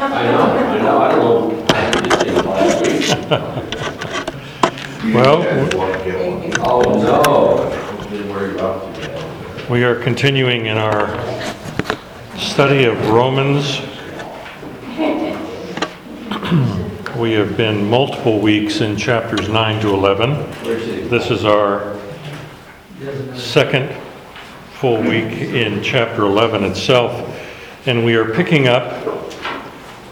I know, I know, I don't know, I think last week. Well, Oh, no, didn't worry about it. we are continuing in our study of Romans. We have been multiple weeks in chapters 9 to 11. Where's it? This is our second full week in chapter 11 itself, and we are picking up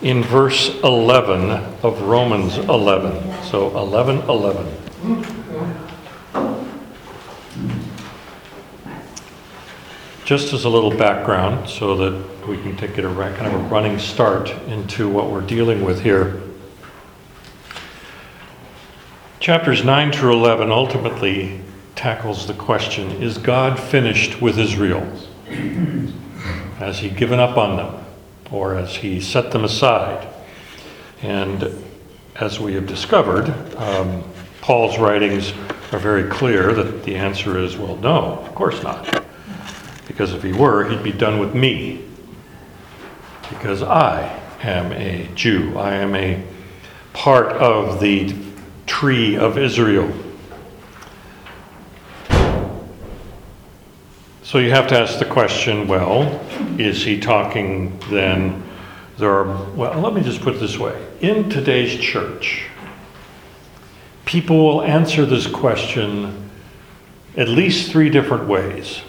in verse 11 of Romans 11. So 11, 11. Just as a little background, so that we can take it a kind of a running start into what we're dealing with here. Chapters 9 through 11 ultimately tackles the question Is God finished with Israel? Has he given up on them? Or as he set them aside? And as we have discovered, um, Paul's writings are very clear that the answer is well, no, of course not. Because if he were, he'd be done with me. Because I am a Jew, I am a part of the tree of Israel. So you have to ask the question well, is he talking then? There are, well, let me just put it this way. In today's church, people will answer this question at least three different ways.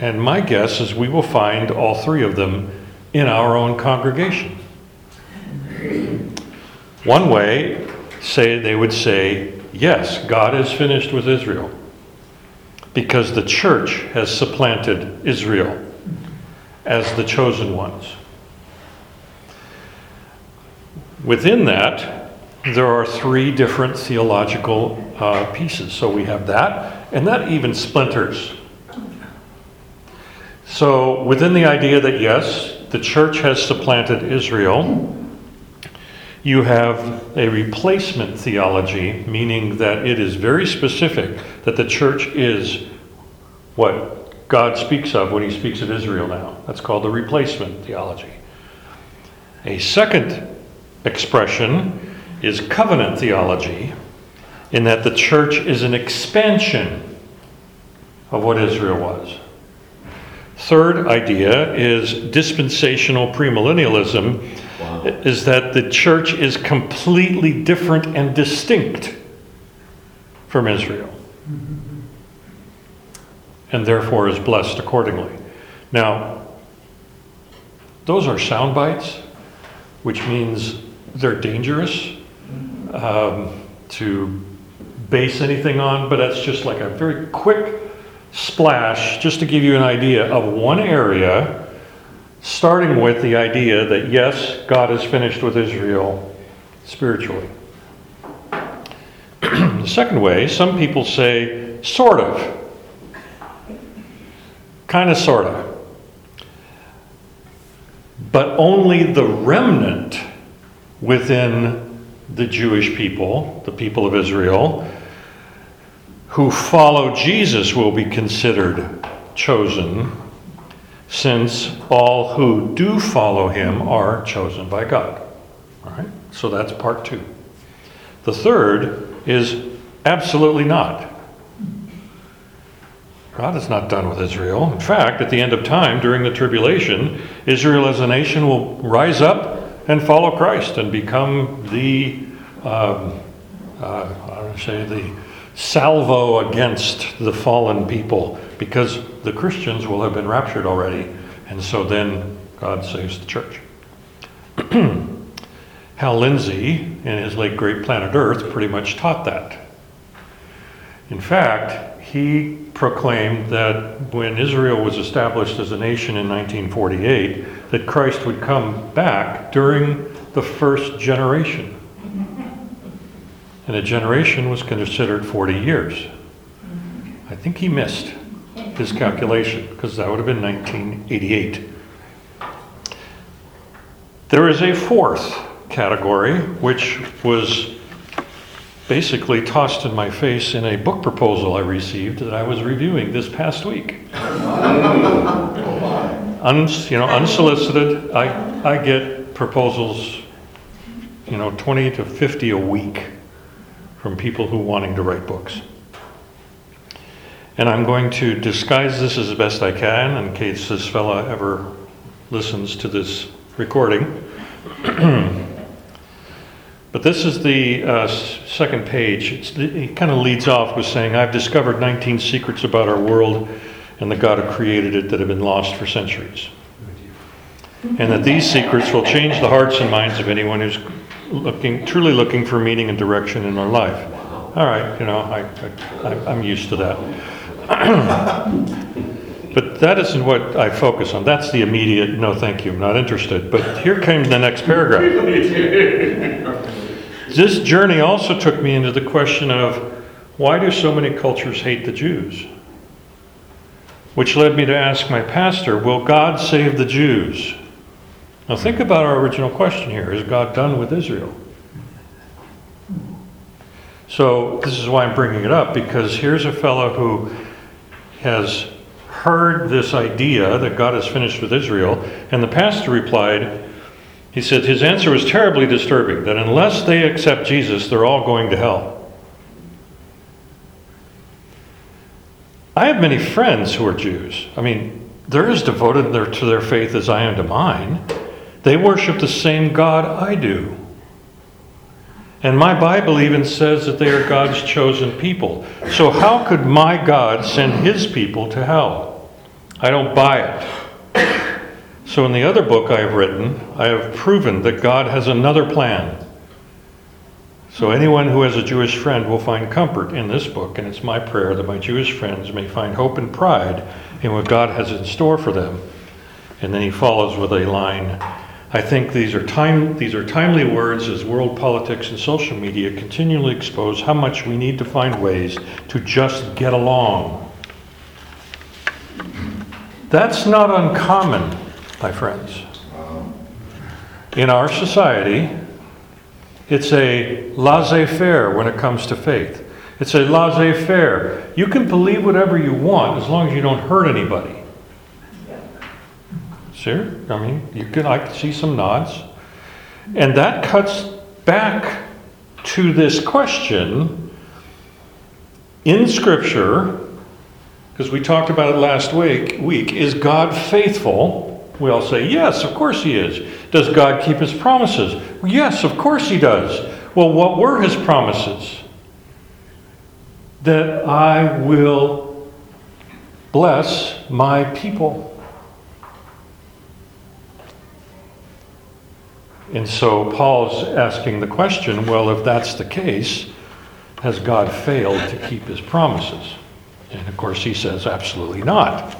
And my guess is we will find all three of them in our own congregation. One way, say they would say, yes, God is finished with Israel because the church has supplanted Israel as the chosen ones. Within that, there are three different theological uh, pieces. So we have that, and that even splinters. So, within the idea that yes, the church has supplanted Israel, you have a replacement theology, meaning that it is very specific that the church is what God speaks of when he speaks of Israel now. That's called the replacement theology. A second expression is covenant theology, in that the church is an expansion of what Israel was. Third idea is dispensational premillennialism, Wow. is that the church is completely different and distinct from Israel. And therefore is blessed accordingly. Now, those are sound bites, which means they're dangerous um, to base anything on, but that's just like a very quick splash just to give you an idea of one area starting with the idea that yes, God is finished with Israel spiritually. the second way, some people say, sort of. Kind of, sort of. But only the remnant within the Jewish people, the people of Israel, who follow Jesus will be considered chosen since all who do follow him are chosen by God. All right? So that's part two. The third is absolutely not. God is not done with Israel. In fact, at the end of time, during the tribulation, Israel as a nation will rise up and follow Christ and become the, um, uh, I would say, the salvo against the fallen people because the Christians will have been raptured already, and so then God saves the church. Hal Lindsey, in his late great Planet Earth, pretty much taught that. In fact, he proclaimed that when Israel was established as a nation in 1948, that Christ would come back during the first generation. And a generation was considered 40 years. I think he missed his calculation because that would have been 1988. There is a fourth category which was basically tossed in my face in a book proposal I received that I was reviewing this past week. You know, unsolicited, I, I get proposals, you know, 20 to 50 a week from people who wanting to write books. And I'm going to disguise this as best I can in case this fella ever listens to this recording. but this is the uh, second page. It's, it kind of leads off with saying, I've discovered 19 secrets about our world and the God who created it that have been lost for centuries. And that these secrets will change the hearts and minds of anyone who's looking, truly looking for meaning and direction in their life. All right, you know, I, I, I'm used to that. But that isn't what I focus on. That's the immediate, no, thank you, I'm not interested. But here came the next paragraph. This journey also took me into the question of why do so many cultures hate the Jews? Which led me to ask my pastor, will God save the Jews? Now think about our original question here. Is God done with Israel? So this is why I'm bringing it up because here's a fellow who has heard this idea that God is finished with Israel, and the pastor replied, he said his answer was terribly disturbing that unless they accept Jesus, they're all going to hell. I have many friends who are Jews. I mean, they're as devoted to their faith as I am to mine. They worship the same God I do. And my Bible even says that they are God's chosen people. So, how could my God send his people to hell? I don't buy it. So, in the other book I have written, I have proven that God has another plan. So, anyone who has a Jewish friend will find comfort in this book, and it's my prayer that my Jewish friends may find hope and pride in what God has in store for them. And then he follows with a line I think these are, time, these are timely words as world politics and social media continually expose how much we need to find ways to just get along. That's not uncommon, my friends. In our society, it's a laissez faire when it comes to faith. It's a laissez faire. You can believe whatever you want as long as you don't hurt anybody. Sure, I mean, you can, I can see some nods. And that cuts back to this question in Scripture, because we talked about it last week, week, is God faithful? We all say, yes, of course he is. Does God keep his promises? Yes, of course he does. Well, what were his promises? That I will bless my people. And so Paul's asking the question well, if that's the case, has God failed to keep his promises? And of course, he says, absolutely not.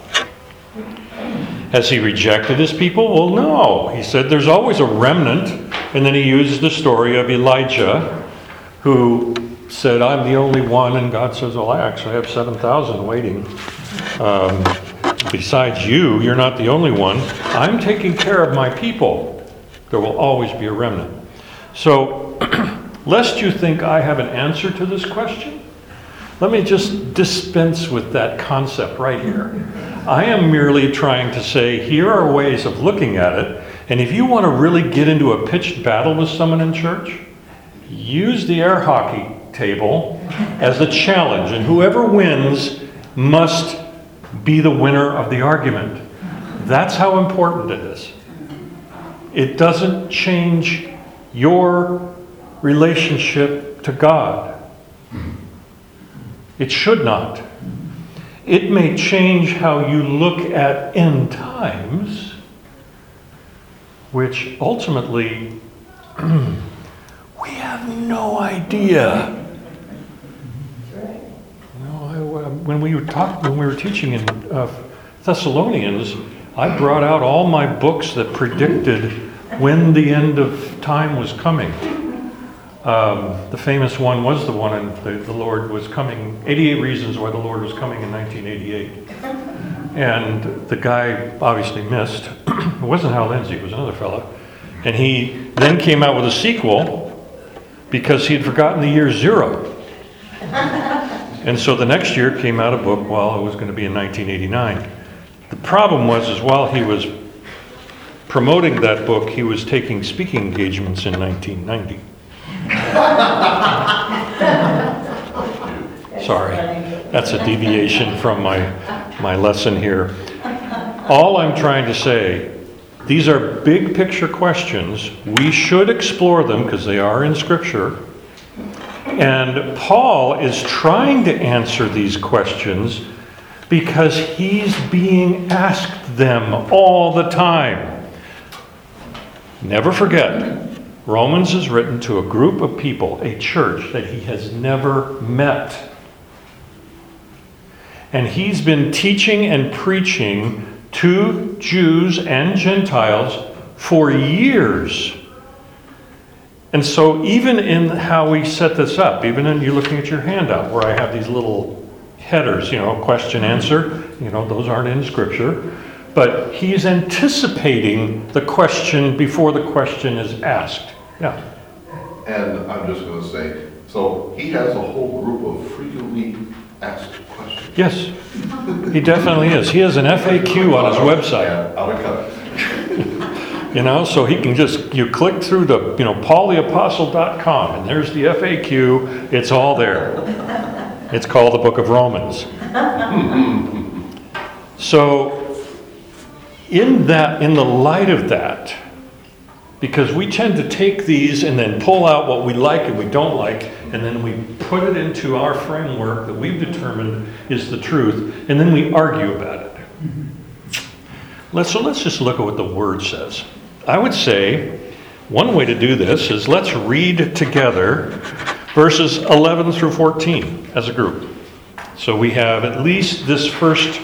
Has he rejected his people? Well, no. He said there's always a remnant. And then he uses the story of Elijah, who said, I'm the only one. And God says, Well, I actually have 7,000 waiting. Um, besides you, you're not the only one. I'm taking care of my people. There will always be a remnant. So, lest you think I have an answer to this question, let me just dispense with that concept right here. I am merely trying to say here are ways of looking at it, and if you want to really get into a pitched battle with someone in church, use the air hockey table as a challenge, and whoever wins must be the winner of the argument. That's how important it is. It doesn't change your relationship to God. It should not. It may change how you look at end times, which ultimately we have no idea. I- when we were when we were teaching in uh, Thessalonians, I brought out all my books that predicted when the end of time was coming. Um, the famous one was the one in the, the Lord was coming, 88 Reasons Why the Lord Was Coming in 1988. And the guy obviously missed. it wasn't Hal Lindsey, it was another fellow. And he then came out with a sequel because he had forgotten the year zero. And so the next year came out a book, well, it was going to be in 1989. The problem was, is while he was promoting that book, he was taking speaking engagements in 1990. Sorry, that's a deviation from my, my lesson here. All I'm trying to say, these are big picture questions. We should explore them because they are in Scripture. And Paul is trying to answer these questions because he's being asked them all the time. Never forget, Romans is written to a group of people, a church that he has never met. And he's been teaching and preaching to Jews and Gentiles for years. And so, even in how we set this up, even in you looking at your handout where I have these little headers, you know, question answer, you know, those aren't in Scripture. But he's anticipating the question before the question is asked. Yeah. And I'm just gonna say, so he has a whole group of frequently asked questions. Yes, he definitely is. He has an FAQ on his website. Yeah, Out of cut. You know, so he can just, you click through the, you know, paultheapostle.com, and there's the FAQ, it's all there. It's called the Book of Romans. So, in that, in the light of that, because we tend to take these and then pull out what we like and we don't like, and then we put it into our framework that we've determined is the truth, and then we argue about it. Let's, so let's just look at what the Word says. I would say one way to do this is let's read together verses 11 through 14 as a group. So we have at least this first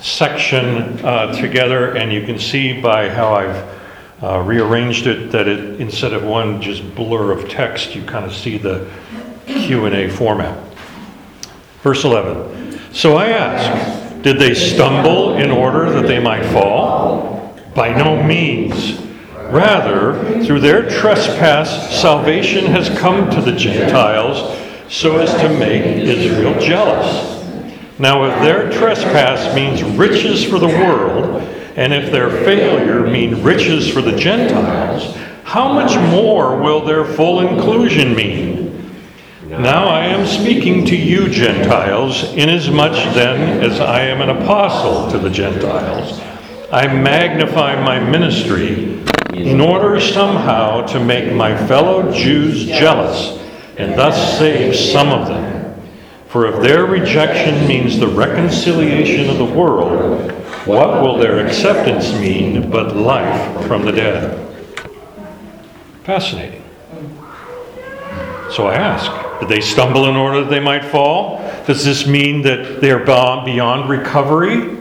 section uh, together, and you can see by how I've uh, rearranged it that it instead of one just blur of text, you kind of see the Q and A format. Verse 11. So I ask, did they stumble in order that they might fall? By no means. Rather, through their trespass, salvation has come to the Gentiles so as to make Israel jealous. Now, if their trespass means riches for the world, and if their failure mean riches for the Gentiles, how much more will their full inclusion mean? Now I am speaking to you, Gentiles, inasmuch then as I am an apostle to the Gentiles. I magnify my ministry in order somehow to make my fellow Jews jealous and thus save some of them. For if their rejection means the reconciliation of the world, what will their acceptance mean but life from the dead? Fascinating. So I ask, did they stumble in order that they might fall? Does this mean that they're beyond recovery?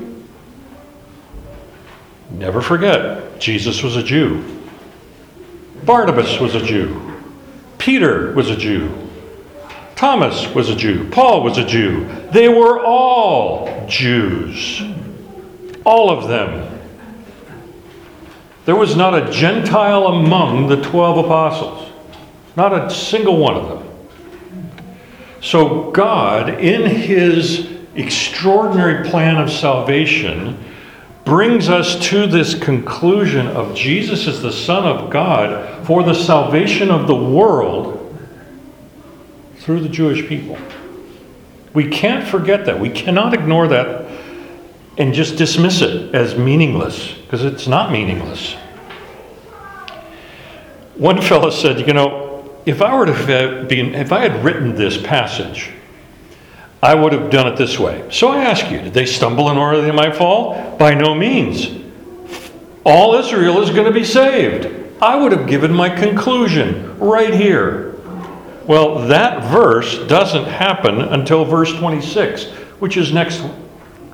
Never forget, Jesus was a Jew. Barnabas was a Jew. Peter was a Jew. Thomas was a Jew. Paul was a Jew. They were all Jews. All of them. There was not a Gentile among the 12 apostles, not a single one of them. So, God, in His extraordinary plan of salvation, brings us to this conclusion of Jesus as the Son of God for the salvation of the world through the Jewish people. We can't forget that. We cannot ignore that and just dismiss it as meaningless because it's not meaningless. One fellow said, You know, if I were to have been, if I had written this passage, I would have done it this way. So I ask you, did they stumble in order they might fall? By no means. All Israel is going to be saved. I would have given my conclusion right here. Well, that verse doesn't happen until verse 26, which is next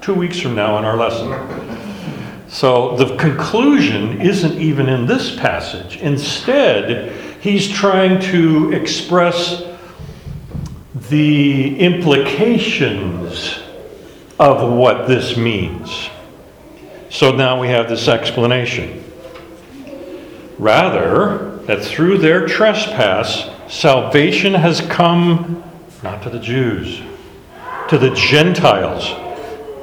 two weeks from now in our lesson. So the conclusion isn't even in this passage. Instead, he's trying to express the implications of what this means. So now we have this explanation. Rather, that through their trespass, salvation has come not to the Jews, to the Gentiles,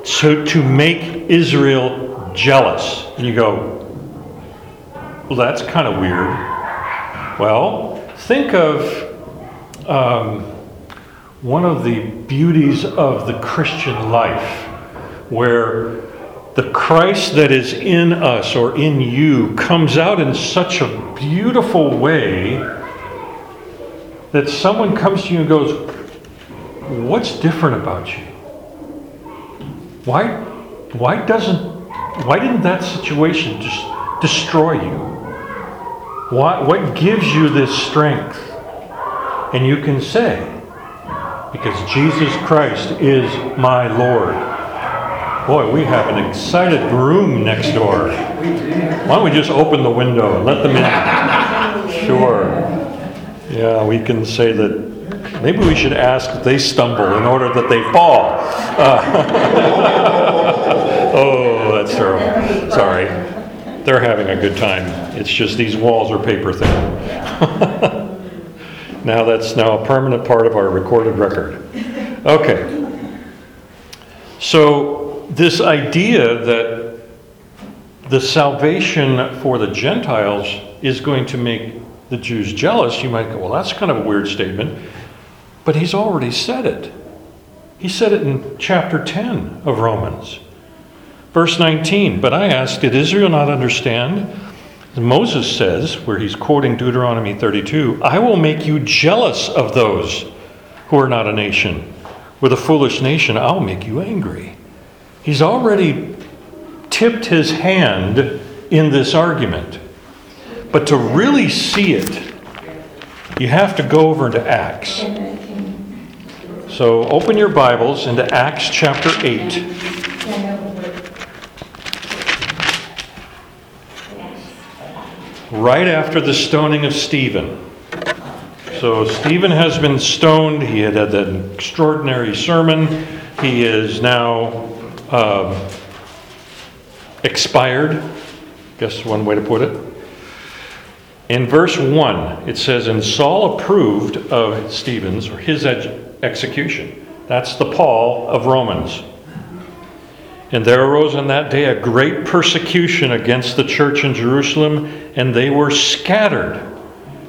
so to make Israel jealous. And you go, well, that's kind of weird. Well, think of um, one of the beauties of the Christian life, where the Christ that is in us or in you comes out in such a beautiful way that someone comes to you and goes, What's different about you? Why, why doesn't, why didn't that situation just destroy you? Why, what gives you this strength? And you can say, because Jesus Christ is my Lord. Boy, we have an excited room next door. Why don't we just open the window and let them in? Sure. Yeah, we can say that maybe we should ask that they stumble in order that they fall. Uh, oh, that's terrible. Sorry. They're having a good time. It's just these walls are paper thin. now that's now a permanent part of our recorded record. Okay. So, this idea that the salvation for the Gentiles is going to make the Jews jealous, you might go, well, that's kind of a weird statement. But he's already said it. He said it in chapter 10 of Romans. Verse 19, but I ask, did Israel not understand? Moses says, where he's quoting Deuteronomy 32, I will make you jealous of those who are not a nation. With a foolish nation, I'll make you angry. He's already tipped his hand in this argument. But to really see it, you have to go over to Acts. So open your Bibles into Acts chapter 8. Right after the stoning of Stephen. So Stephen has been stoned. He had had that extraordinary sermon. He is now um, expired. Guess one way to put it. In verse 1, it says, And Saul approved of Stephen's, or his ed- execution. That's the Paul of Romans. And there arose on that day a great persecution against the church in Jerusalem, and they were scattered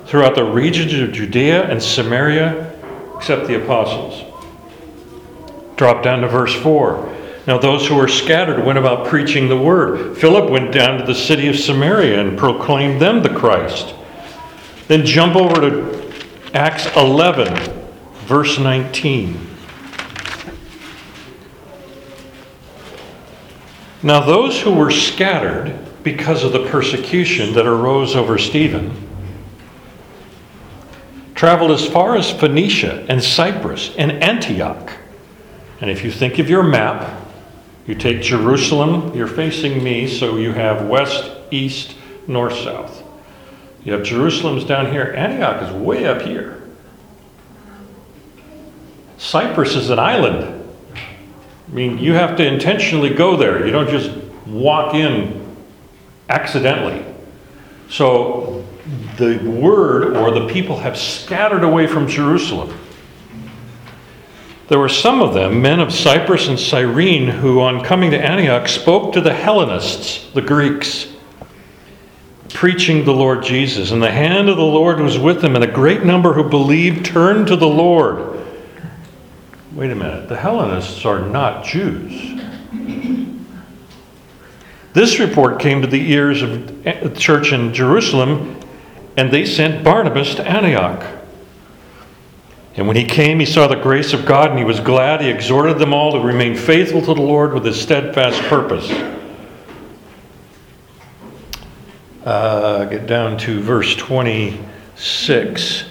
throughout the regions of Judea and Samaria, except the apostles. Drop down to verse 4. Now, those who were scattered went about preaching the word. Philip went down to the city of Samaria and proclaimed them the Christ. Then jump over to Acts 11, verse 19. Now, those who were scattered because of the persecution that arose over Stephen traveled as far as Phoenicia and Cyprus and Antioch. And if you think of your map, you take Jerusalem, you're facing me, so you have west, east, north, south. You have Jerusalem's down here, Antioch is way up here. Cyprus is an island. I mean, you have to intentionally go there. You don't just walk in accidentally. So the word or the people have scattered away from Jerusalem. There were some of them, men of Cyprus and Cyrene, who, on coming to Antioch, spoke to the Hellenists, the Greeks, preaching the Lord Jesus. And the hand of the Lord was with them, and a great number who believed turned to the Lord. Wait a minute, the Hellenists are not Jews. This report came to the ears of the church in Jerusalem, and they sent Barnabas to Antioch. And when he came, he saw the grace of God, and he was glad. He exhorted them all to remain faithful to the Lord with a steadfast purpose. Uh, get down to verse 26.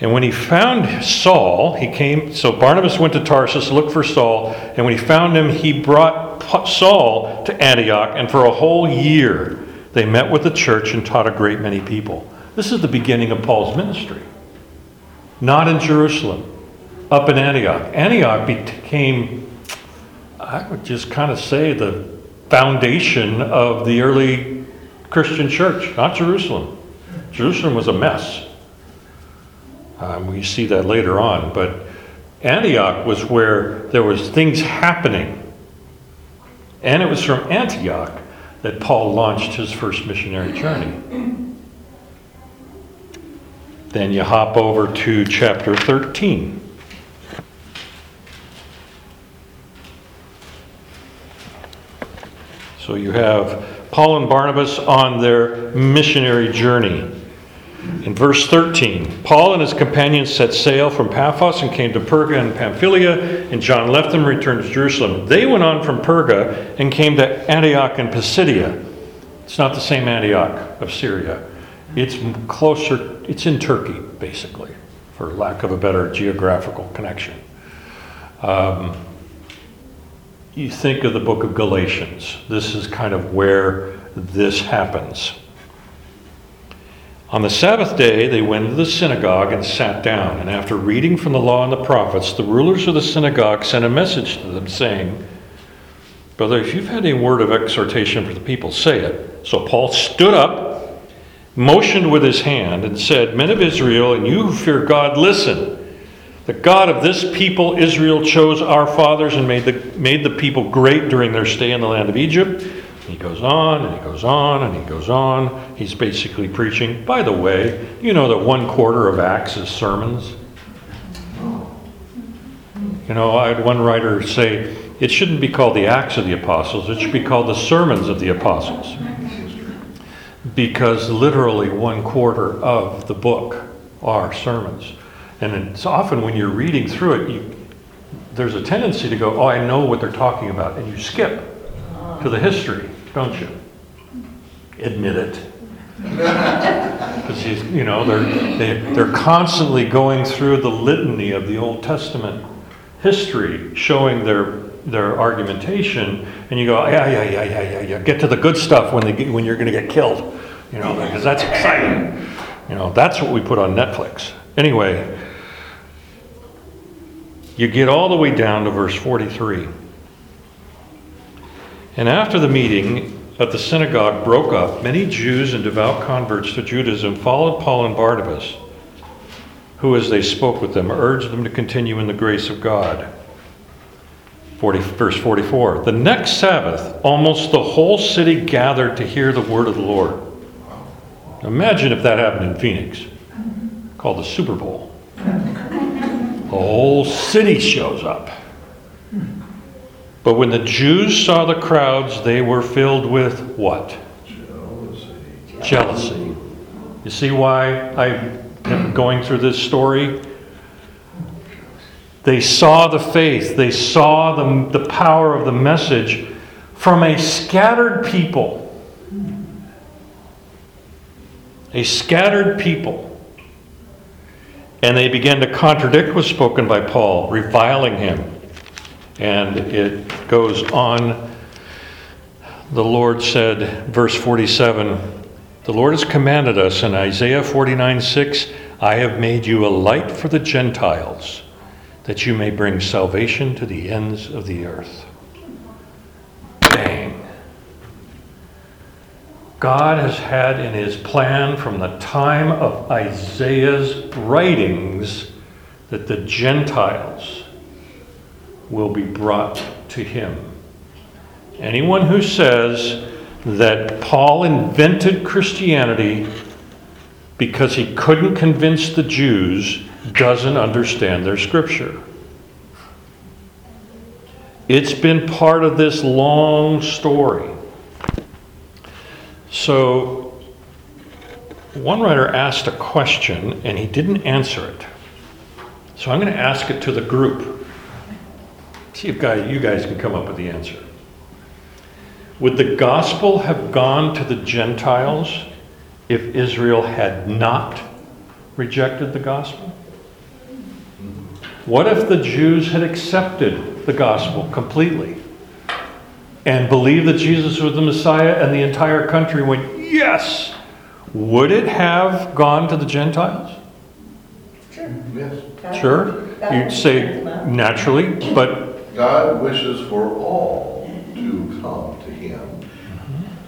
And when he found Saul, he came. So Barnabas went to Tarsus to look for Saul. And when he found him, he brought Saul to Antioch. And for a whole year, they met with the church and taught a great many people. This is the beginning of Paul's ministry. Not in Jerusalem, up in Antioch. Antioch became, I would just kind of say, the foundation of the early Christian church, not Jerusalem. Jerusalem was a mess. Um, we see that later on, but Antioch was where there was things happening. And it was from Antioch that Paul launched his first missionary journey. Then you hop over to chapter 13. So you have Paul and Barnabas on their missionary journey. In verse 13, Paul and his companions set sail from Paphos and came to Perga and Pamphylia, and John left them and returned to Jerusalem. They went on from Perga and came to Antioch and Pisidia. It's not the same Antioch of Syria. It's closer, it's in Turkey, basically, for lack of a better geographical connection. Um, you think of the book of Galatians. This is kind of where this happens. On the Sabbath day, they went to the synagogue and sat down. And after reading from the law and the prophets, the rulers of the synagogue sent a message to them saying, Brother, if you've had a word of exhortation for the people, say it. So Paul stood up, motioned with his hand, and said, Men of Israel, and you who fear God, listen. The God of this people, Israel, chose our fathers and made the, made the people great during their stay in the land of Egypt. He goes on and he goes on and he goes on. He's basically preaching. By the way, you know that one quarter of Acts is sermons? You know, I had one writer say it shouldn't be called the Acts of the Apostles, it should be called the Sermons of the Apostles. Because literally one quarter of the book are sermons. And it's often when you're reading through it, you, there's a tendency to go, oh, I know what they're talking about, and you skip to the history, don't you? Admit it. Because you know they're they, they're constantly going through the litany of the Old Testament history, showing their their argumentation, and you go, yeah, yeah, yeah, yeah, yeah, yeah. Get to the good stuff when they get, when you're going to get killed, you know, because that's exciting. You know, that's what we put on Netflix. Anyway, you get all the way down to verse 43. And after the meeting at the synagogue broke up, many Jews and devout converts to Judaism followed Paul and Barnabas, who, as they spoke with them, urged them to continue in the grace of God. 40, verse 44 The next Sabbath, almost the whole city gathered to hear the word of the Lord. Imagine if that happened in Phoenix, called the Super Bowl. The whole city shows up. But when the Jews saw the crowds, they were filled with what? Jealousy. Jealousy. You see why I'm going through this story? They saw the faith, they saw the, the power of the message from a scattered people. A scattered people. And they began to contradict what was spoken by Paul, reviling him. And it goes on. The Lord said, verse 47 The Lord has commanded us in Isaiah 49 6, I have made you a light for the Gentiles, that you may bring salvation to the ends of the earth. Bang. God has had in his plan from the time of Isaiah's writings that the Gentiles will be brought to him. Anyone who says that Paul invented Christianity because he couldn't convince the Jews doesn't understand their scripture. It's been part of this long story. So, one writer asked a question and he didn't answer it. So, I'm going to ask it to the group. See if guy, you guys can come up with the answer. Would the gospel have gone to the Gentiles if Israel had not rejected the gospel? What if the Jews had accepted the gospel completely and believed that Jesus was the Messiah and the entire country went, yes? Would it have gone to the Gentiles? Sure. Yes. Sure. You'd say naturally, but God wishes for all to come to him.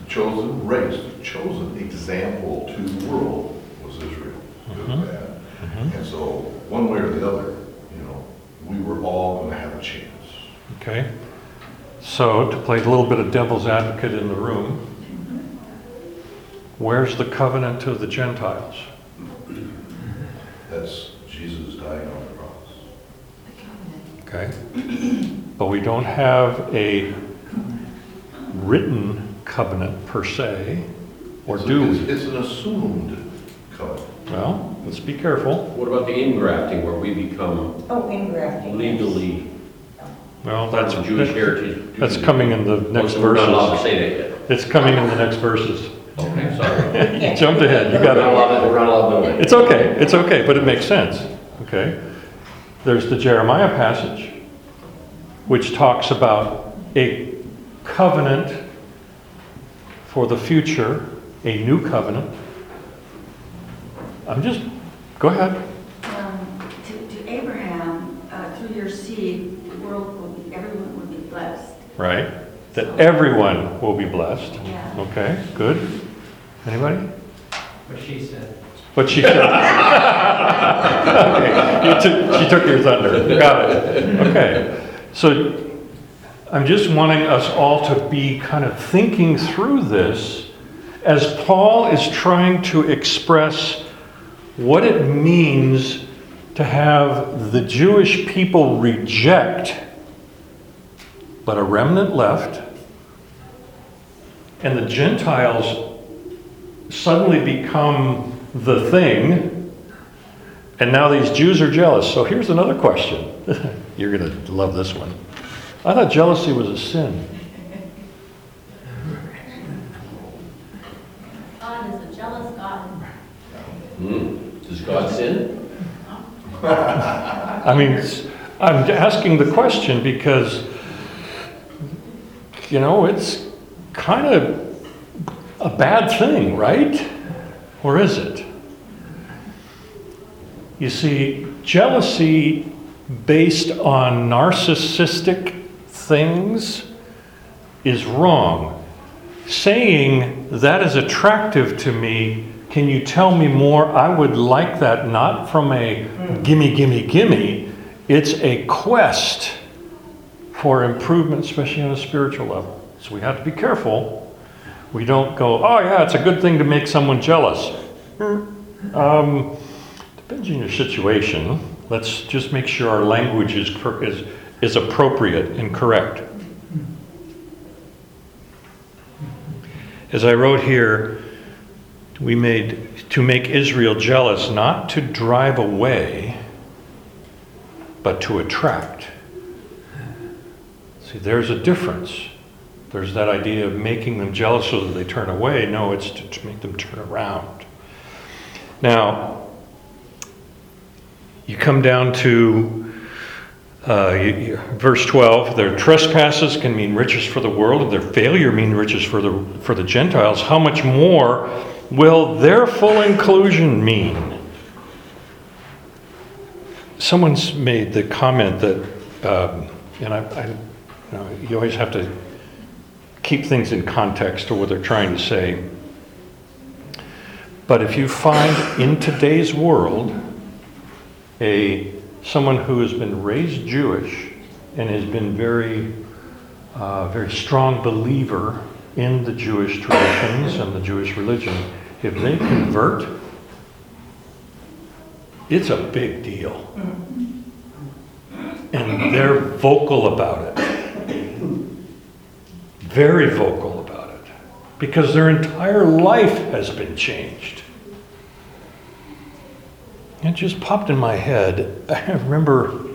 The chosen race, chosen example to the world was Israel, good or mm-hmm. bad. Mm-hmm. And so, one way or the other, you know, we were all going to have a chance. Okay. So, to play a little bit of devil's advocate in the room, Where's the covenant to the Gentiles? That's Jesus dying on. Okay? But we don't have a written covenant per se, or It's a- do it's- we? It's an assumed covenant. Well, let's be careful. What about the ingrafting where we become Oh, ingrafting. legally Well, that's, of Jewish heritage? that's coming in the next We're not allowed to verses. say that yet. It's coming in the next verses. Okay, sorry. You jumped ahead, you We're got not it. allowed, to- we're not allowed to do it. It's okay, it's okay, but it makes sense, okay? There's the Jeremiah passage, which talks about a covenant for the future, a new covenant. I'm just, go ahead. Um, To to Abraham, uh, through your seed, the world will be, everyone will be blessed. Right? That everyone will be blessed. Yeah. Okay, good. Anybody? What she said. What she said. Okay, you took, she took your thunder. Got it. Okay. So I'm just wanting us all to be kind of thinking through this as Paul is trying to express what it means to have the Jewish people reject, but a remnant left, and the Gentiles suddenly become the thing, and now these Jews are jealous. So here's another question. You're going to love this one. I thought jealousy was a sin. God is a jealous God. Hmm. Does God sin? I mean, I'm asking the question because, you know, it's kind of a bad thing, right? Or is it? You see, jealousy based on narcissistic things is wrong. Saying that is attractive to me, can you tell me more? I would like that not from a gimme, gimme, gimme. It's a quest for improvement, especially on a spiritual level. So we have to be careful. We don't go, oh yeah, it's a good thing to make someone jealous. Um, depends on your situation. Let's just make sure our language is, is, is appropriate and correct. As I wrote here, we made to make Israel jealous, not to drive away, but to attract. See, there's a difference. There's that idea of making them jealous so that they turn away. No, it's to, to make them turn around. Now, you come down to uh, you- you- verse 12 their trespasses can mean riches for the world, and their failure mean riches for the, for the Gentiles. How much more will their full inclusion mean? Someone's made the comment that, um, and I, I, you, know, you always have to keep things in context to what they're trying to say. But if you find in today's world a someone who has been raised Jewish and has been very, uh, very strong believer in the Jewish traditions and the Jewish religion, if they convert, it's a big deal. And they're vocal about it. Very vocal about it. Because their entire life has been changed. It just popped in my head. I remember,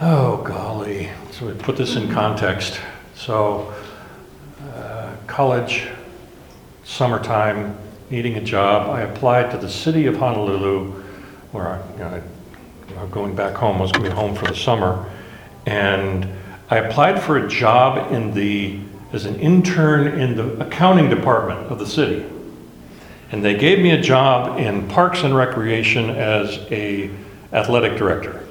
oh golly, so we put this in context. So, uh, college, summertime, needing a job. I applied to the city of Honolulu, where I, you know, I going back home, I was going to be home for the summer. And I applied for a job in the, as an intern in the accounting department of the city. And they gave me a job in Parks and Recreation as a athletic director.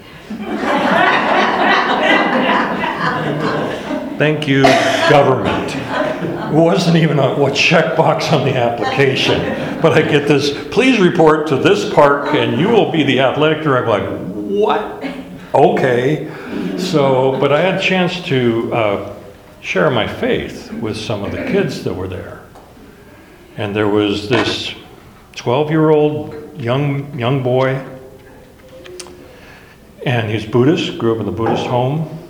Thank you, government. It wasn't even a what checkbox on the application, but I get this, please report to this park and you will be the athletic director. I'm like, what? Okay. So, but I had a chance to uh, share my faith with some of the kids that were there. And there was this 12 year old young, young boy, and he's Buddhist, grew up in the Buddhist home,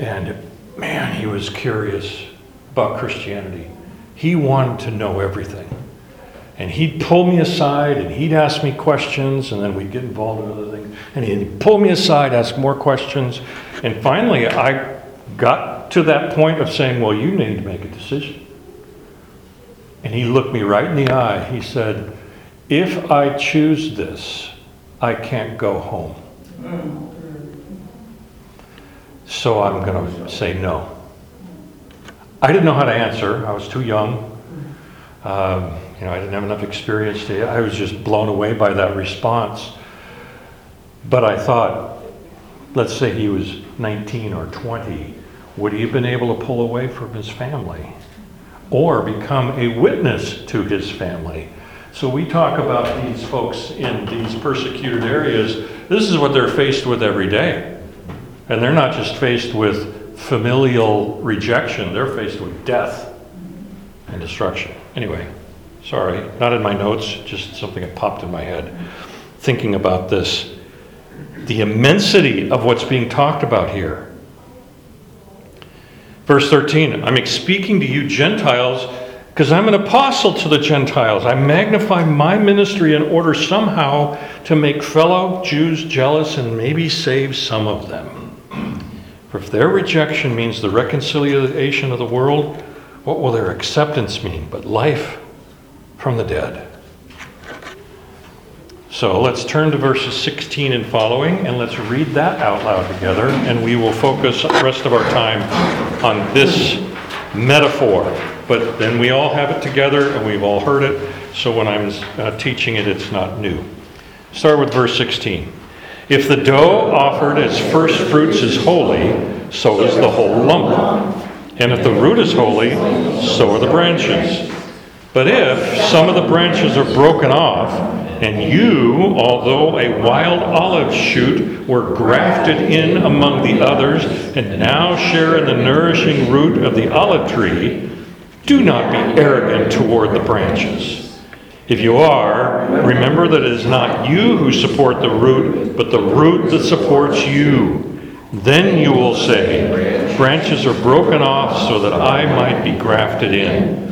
and man, he was curious about Christianity. He wanted to know everything. And he'd pull me aside and he'd ask me questions, and then we'd get involved in other things. And he'd pull me aside, ask more questions. And finally, I got to that point of saying, Well, you need to make a decision. And he looked me right in the eye. He said, If I choose this, I can't go home. So I'm going to say no. I didn't know how to answer. I was too young. Um, you know, I didn't have enough experience to. I was just blown away by that response. But I thought, let's say he was 19 or 20, would he have been able to pull away from his family or become a witness to his family? So we talk about these folks in these persecuted areas. This is what they're faced with every day. And they're not just faced with familial rejection, they're faced with death and destruction. Anyway, sorry, not in my notes, just something that popped in my head thinking about this. The immensity of what's being talked about here. Verse 13 I'm speaking to you, Gentiles, because I'm an apostle to the Gentiles. I magnify my ministry in order somehow to make fellow Jews jealous and maybe save some of them. For if their rejection means the reconciliation of the world, what will their acceptance mean but life from the dead? So let's turn to verses 16 and following, and let's read that out loud together, and we will focus the rest of our time on this metaphor. But then we all have it together, and we've all heard it, so when I'm uh, teaching it, it's not new. Start with verse 16. If the dough offered as first fruits is holy, so is the whole lump. And if the root is holy, so are the branches. But if some of the branches are broken off, and you, although a wild olive shoot, were grafted in among the others, and now share in the nourishing root of the olive tree, do not be arrogant toward the branches. If you are, remember that it is not you who support the root, but the root that supports you. Then you will say, Branches are broken off so that I might be grafted in.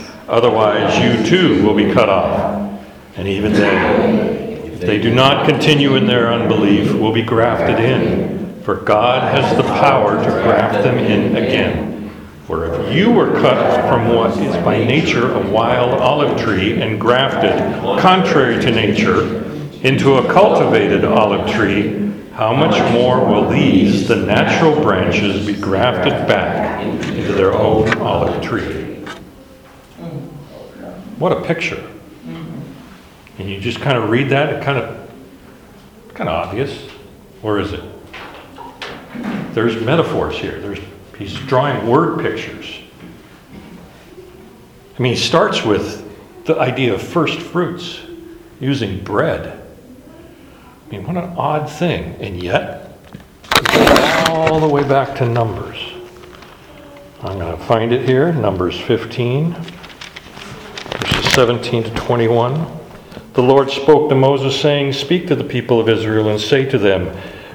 Otherwise, you too will be cut off. And even they, if they do not continue in their unbelief, will be grafted in. For God has the power to graft them in again. For if you were cut from what is by nature a wild olive tree and grafted, contrary to nature, into a cultivated olive tree, how much more will these, the natural branches, be grafted back into their own olive tree? What a picture. And you just kind of read that, it kind of, kind of obvious. Or is it? There's metaphors here. There's, he's drawing word pictures. I mean, he starts with the idea of first fruits, using bread. I mean, what an odd thing. And yet, all the way back to Numbers. I'm going to find it here, Numbers 15, verses 17 to 21. The Lord spoke to Moses, saying, Speak to the people of Israel and say to them,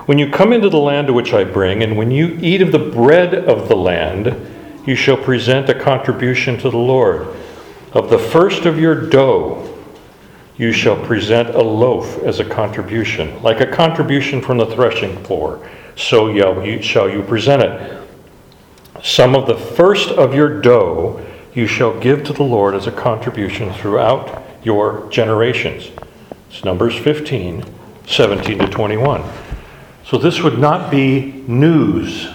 When you come into the land to which I bring, and when you eat of the bread of the land, you shall present a contribution to the Lord. Of the first of your dough, you shall present a loaf as a contribution, like a contribution from the threshing floor. So shall you present it. Some of the first of your dough you shall give to the Lord as a contribution throughout your generations. It's Numbers 15, 17 to 21. So this would not be news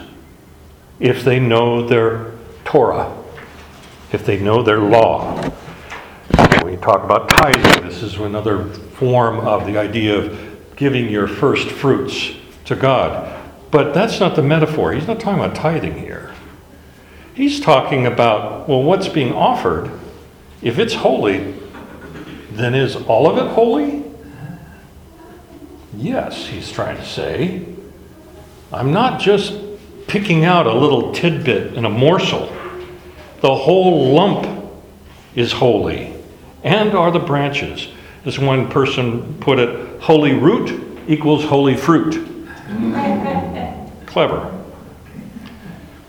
if they know their Torah, if they know their law. We talk about tithing. This is another form of the idea of giving your first fruits to God. But that's not the metaphor. He's not talking about tithing here. He's talking about, well, what's being offered, if it's holy, then is all of it holy? Yes, he's trying to say. I'm not just picking out a little tidbit and a morsel. The whole lump is holy, and are the branches. As one person put it, holy root equals holy fruit. Clever.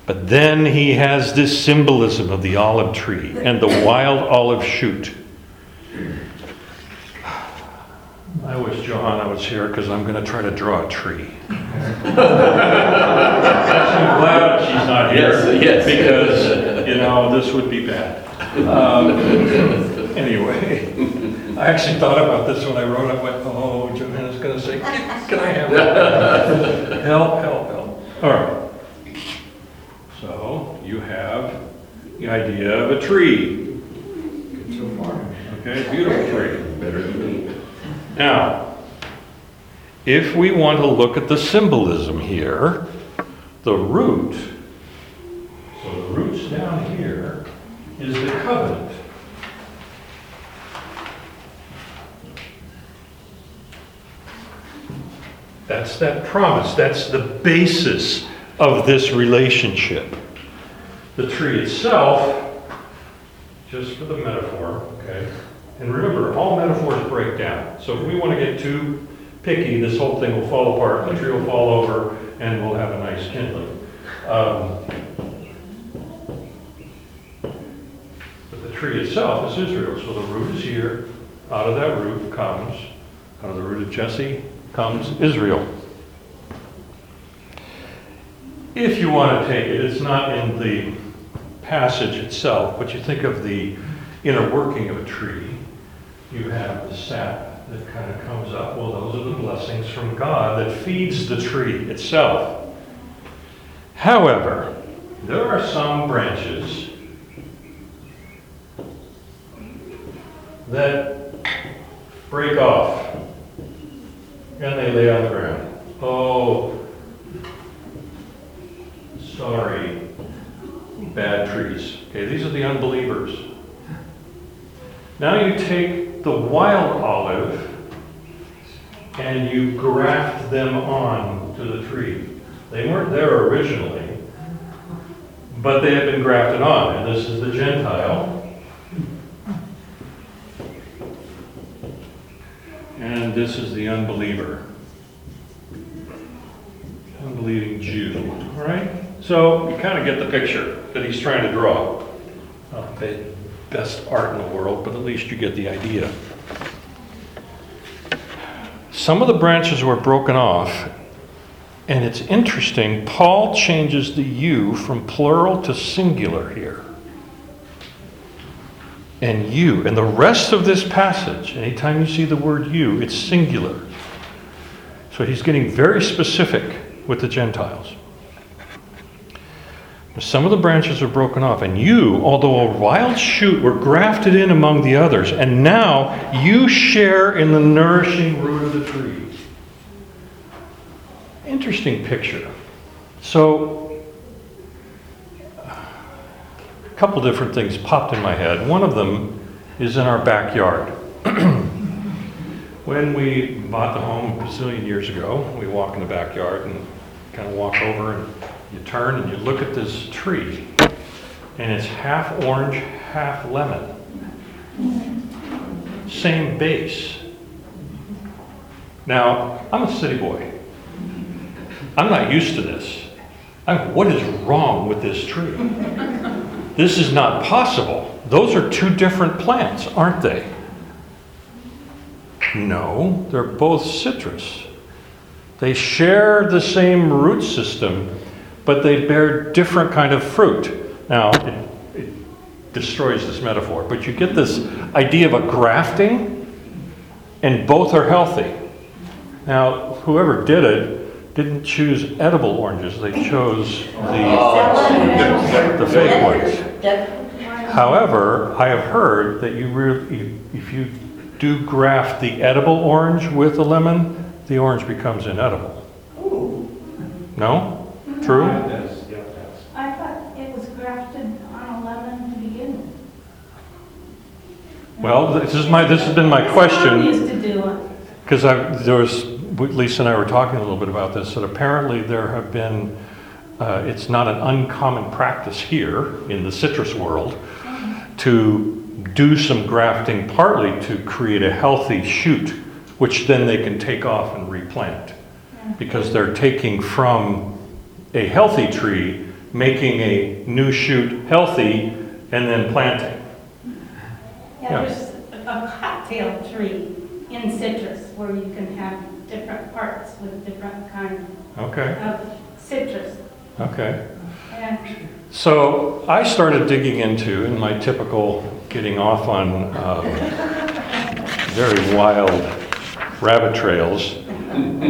But then he has this symbolism of the olive tree and the wild olive shoot. I wish Johanna was here because I'm going to try to draw a tree. I'm glad she's not here. Yes, yes. Because, you know, this would be bad. Um, Anyway, I actually thought about this when I wrote it. I went, oh, Johanna's going to say, can I have that? Help, help, help. So you have the idea of a tree. Good so far. Okay, beautiful tree. Better than me. Now, if we want to look at the symbolism here, the root, so the root's down here, is the covenant. That's that promise, that's the basis of this relationship. The tree itself, just for the metaphor, okay? And remember, all metaphors break down. So if we want to get too picky, this whole thing will fall apart, the tree will fall over, and we'll have a nice kindling. Um, But the tree itself is Israel, so the root is here. Out of that root comes, out of the root of Jesse comes Israel. If you want to take it, it's not in the passage itself, but you think of the inner working of a tree. You have the sap that kind of comes up. Well, those are the blessings from God that feeds the tree itself. However, there are some branches that break off and they lay on the ground. Oh, sorry, bad trees. Okay, these are the unbelievers. Now you take the wild olive and you graft them on to the tree. They weren't there originally, but they have been grafted on, and this is the Gentile. And this is the unbeliever. Unbelieving Jew. All right? So you kind of get the picture that he's trying to draw. Not the best art in the world, but at least you get the idea. Some of the branches were broken off, and it's interesting, Paul changes the you from plural to singular here. And you, and the rest of this passage, anytime you see the word you, it's singular. So he's getting very specific with the Gentiles. Some of the branches are broken off, and you, although a wild shoot, were grafted in among the others, and now you share in the nourishing root of the tree. Interesting picture. So, a couple different things popped in my head. One of them is in our backyard. when we bought the home a bazillion years ago, we walk in the backyard and kind of walk over and you turn and you look at this tree, and it's half orange, half lemon. Same base. Now, I'm a city boy. I'm not used to this. I'm, what is wrong with this tree? This is not possible. Those are two different plants, aren't they? No, they're both citrus. They share the same root system, but they bear different kind of fruit. Now, it, it destroys this metaphor, but you get this idea of a grafting, and both are healthy. Now, whoever did it didn't choose edible oranges, they chose the, the fake ones. However, I have heard that you really, if you do graft the edible orange with the lemon, the orange becomes inedible. No? True? Yes, yeah, yes. I thought it was grafted on a lemon to begin with. Well, this is my, this has been my Mom question, used to do it. because I, there was, Lisa and I were talking a little bit about this, that apparently there have been, uh, it's not an uncommon practice here in the citrus world to do some grafting partly to create a healthy shoot, which then they can take off and replant. Because they're taking from a healthy tree, making a new shoot healthy, and then planting. Yeah. Yeah, there's a cocktail tree in citrus where you can have different parts with different kind Okay, of citrus. okay. And So I started digging into, in my typical getting off on um, very wild rabbit trails,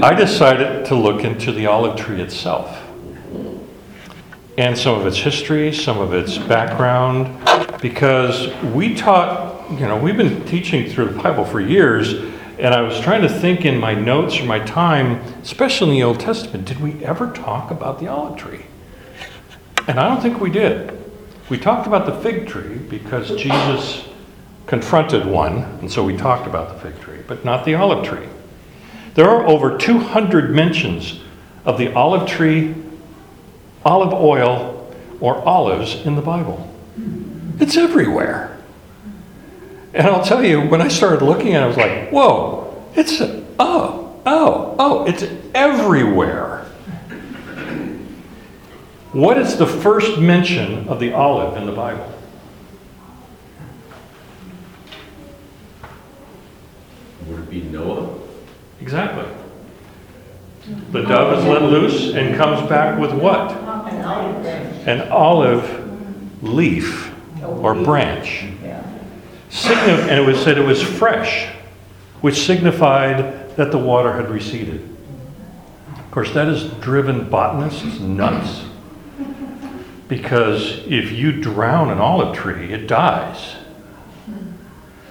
I decided to look into the olive tree itself. And some of its history, some of its background, because we taught, you know, we've been teaching through the Bible for years, and I was trying to think in my notes or my time, especially in the Old Testament, did we ever talk about the olive tree? And I don't think we did. We talked about the fig tree because Jesus confronted one, and so we talked about the fig tree, but not the olive tree. There are over 200 mentions of the olive tree, olive oil, or olives in the Bible. It's everywhere. And I'll tell you, when I started looking at it, I was like, whoa, it's, oh, oh, oh, it's everywhere. What is the first mention of the olive in the Bible? Would it be Noah? Exactly. The dove is let loose and comes back with what? An olive leaf or branch. Signi- and it was said it was fresh, which signified that the water had receded. Of course, that has driven botanists nuts. Because if you drown an olive tree, it dies.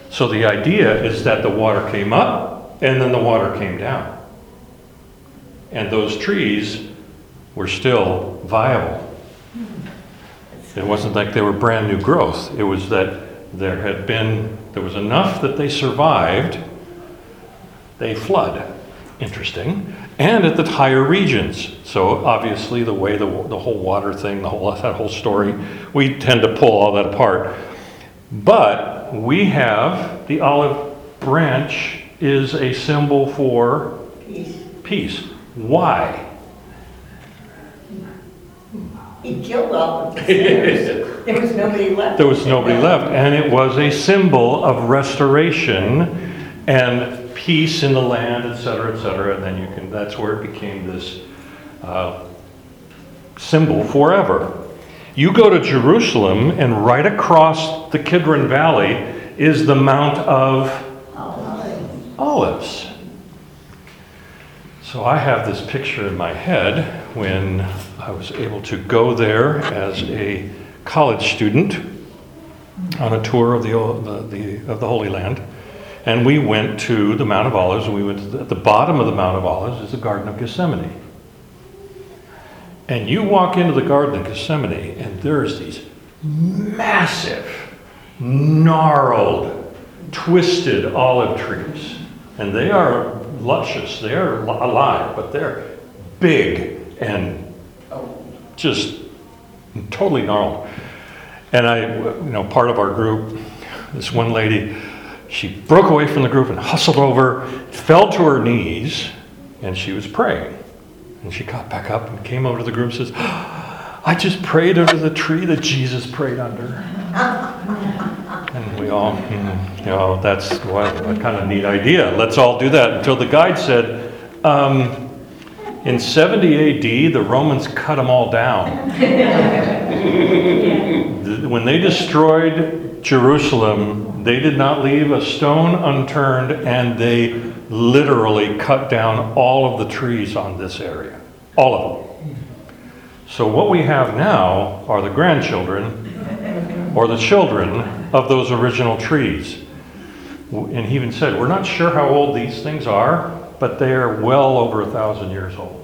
So the idea is that the water came up and then the water came down. And those trees were still viable. It wasn't like they were brand new growth. It was that there had been, there was enough that they survived. They flood. Interesting. And at the higher regions. So obviously, the way the, the whole water thing, the whole, that whole story, we tend to pull all that apart. But we have the olive branch is a symbol for peace. Why? He killed all the sinners. There was nobody left. There was nobody left, and it was a symbol of restoration and peace in the land, etc., cetera, et cetera. And then you can, that's where it became this uh, symbol forever. You go to Jerusalem, and right across the Kidron Valley is the Mount of Olives. So I have this picture in my head when I was able to go there as a college student on a tour of the, the, the, of the Holy Land. And we went to the Mount of Olives, and we went to the, at the bottom of the Mount of Olives is the Garden of Gethsemane. And you walk into the Garden of Gethsemane, and there's these massive, gnarled, twisted olive trees. And they are luscious, they are alive, but they're big and just totally gnarled. And I, you know, part of our group, this one lady, she broke away from the group and hustled over, fell to her knees, and she was praying. And she got back up and came over to the group and says, I just prayed under the tree that Jesus prayed under. And we all, you know, that's what, what kind of neat idea. Let's all do that. Until the guide said, um, in 70 AD, the Romans cut them all down. When they destroyed Jerusalem, they did not leave a stone unturned and they literally cut down all of the trees on this area. All of them. So what we have now are the grandchildren or the children of those original trees. And he even said, We're not sure how old these things are, but they are well over a thousand years old.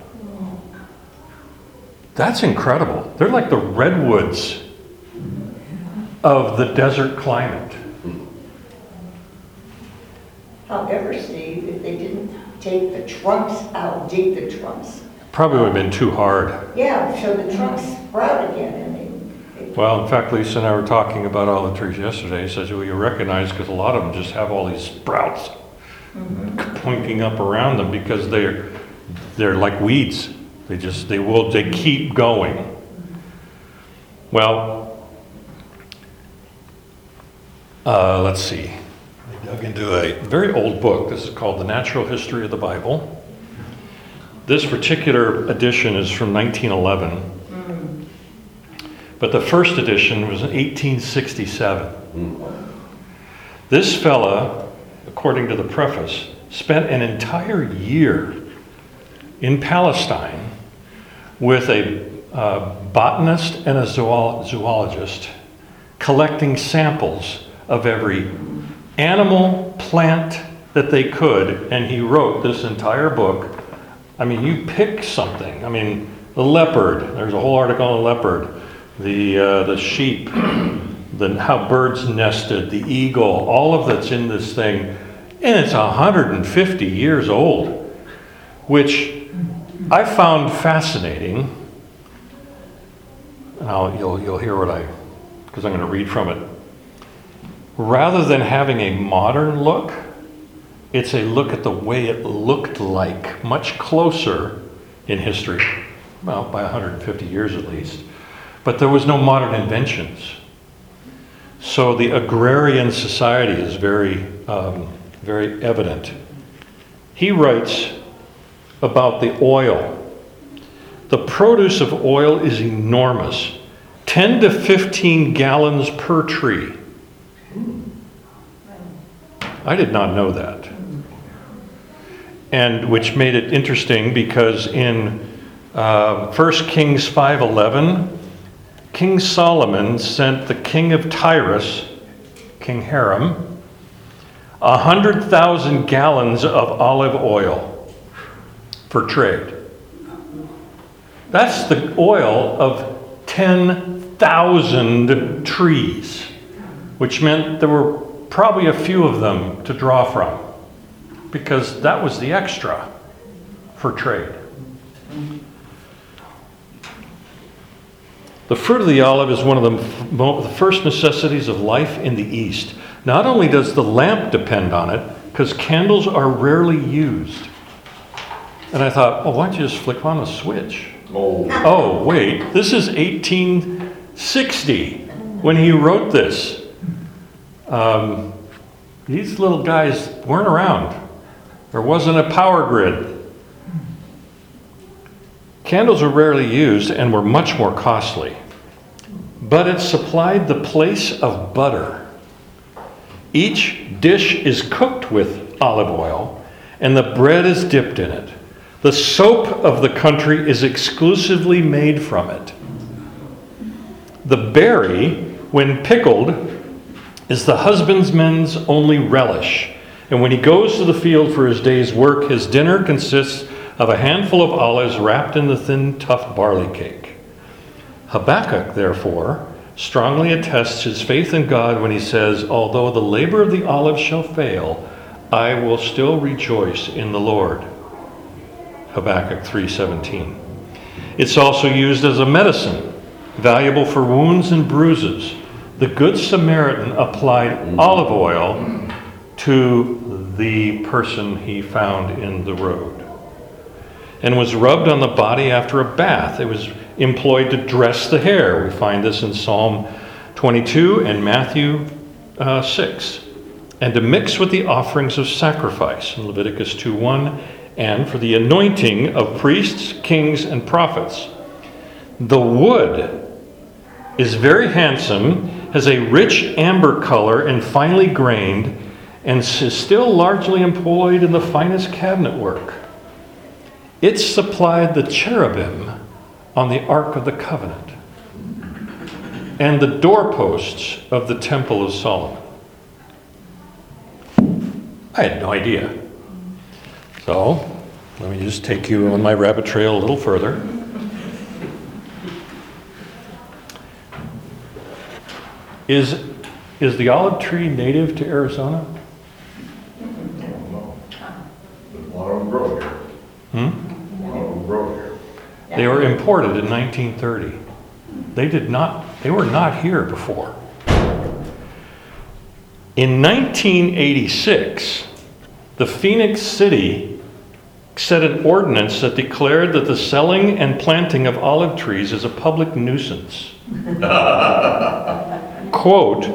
That's incredible. They're like the redwoods of the desert climate. However, Steve, if they didn't take the trunks out, dig the trunks, Probably would have been too hard. yeah, so the trunks sprout again and they. they- Well, in fact, Lisa and I were talking about all the trees yesterday. He says, well, you recognize, because a lot of them just have all these sprouts pointing up around them because they're, they're like weeds. They just, they will, they keep going. Well, uh, let's see. I dug into a very old book. This is called The Natural History of the Bible. This particular edition is from 1911. But the first edition was in 1867. This fella, according to the preface, spent an entire year in Palestine with a uh, botanist and a zool- zoologist collecting samples of every animal, plant that they could, and he wrote this entire book. I mean, you pick something. I mean, the leopard, there's a whole article on the leopard, the, uh, the sheep, the, how birds nested, the eagle, all of that's in this thing. And it's 150 years old, which I found fascinating. I'll, you'll, you'll hear what I, because I'm going to read from it. Rather than having a modern look, it's a look at the way it looked like, much closer in history, well, by 150 years at least. But there was no modern inventions. So the agrarian society is very, um, very evident. He writes about the oil. The produce of oil is enormous 10 to 15 gallons per tree. I did not know that. And which made it interesting because in uh, 1 Kings 5:11, King Solomon sent the king of Tyrus, King Hiram, a hundred thousand gallons of olive oil for trade. That's the oil of 10,000 trees, which meant there were probably a few of them to draw from, because that was the extra for trade. The fruit of the olive is one of the, mo- the first necessities of life in the East. Not only does the lamp depend on it, because candles are rarely used. And I thought, well, why don't you just flick on a switch? Oh, Oh, wait, this is 1860 when he wrote this. Um, these little guys weren't around. There wasn't a power grid. Candles were rarely used and were much more costly. But it supplied the place of butter. Each dish is cooked with olive oil, and the bread is dipped in it. The soap of the country is exclusively made from it. The berry, when pickled, is the husbandman's only relish. And when he goes to the field for his day's work, his dinner consists of a handful of olives wrapped in the thin, tough barley cake. Habakkuk, therefore, strongly attests his faith in God when he says, Although the labor of the olive shall fail, I will still rejoice in the Lord. Habakkuk 3:17. It's also used as a medicine, valuable for wounds and bruises. The good Samaritan applied olive oil to the person he found in the road and was rubbed on the body after a bath. It was employed to dress the hair. We find this in Psalm 22 and Matthew uh, 6. And to mix with the offerings of sacrifice in Leviticus 2:1 and for the anointing of priests, kings, and prophets. The wood is very handsome, has a rich amber color and finely grained, and is still largely employed in the finest cabinet work. It supplied the cherubim on the Ark of the Covenant. and the doorposts of the Temple of Solomon. I had no idea. So, let me just take you on my rabbit trail a little further. Is, is the olive tree native to Arizona? I don't know. But one of them grow here. Hmm? One of them grow here. They were imported in 1930. They did not, they were not here before. In 1986, the Phoenix City set an ordinance that declared that the selling and planting of olive trees is a public nuisance. Quote,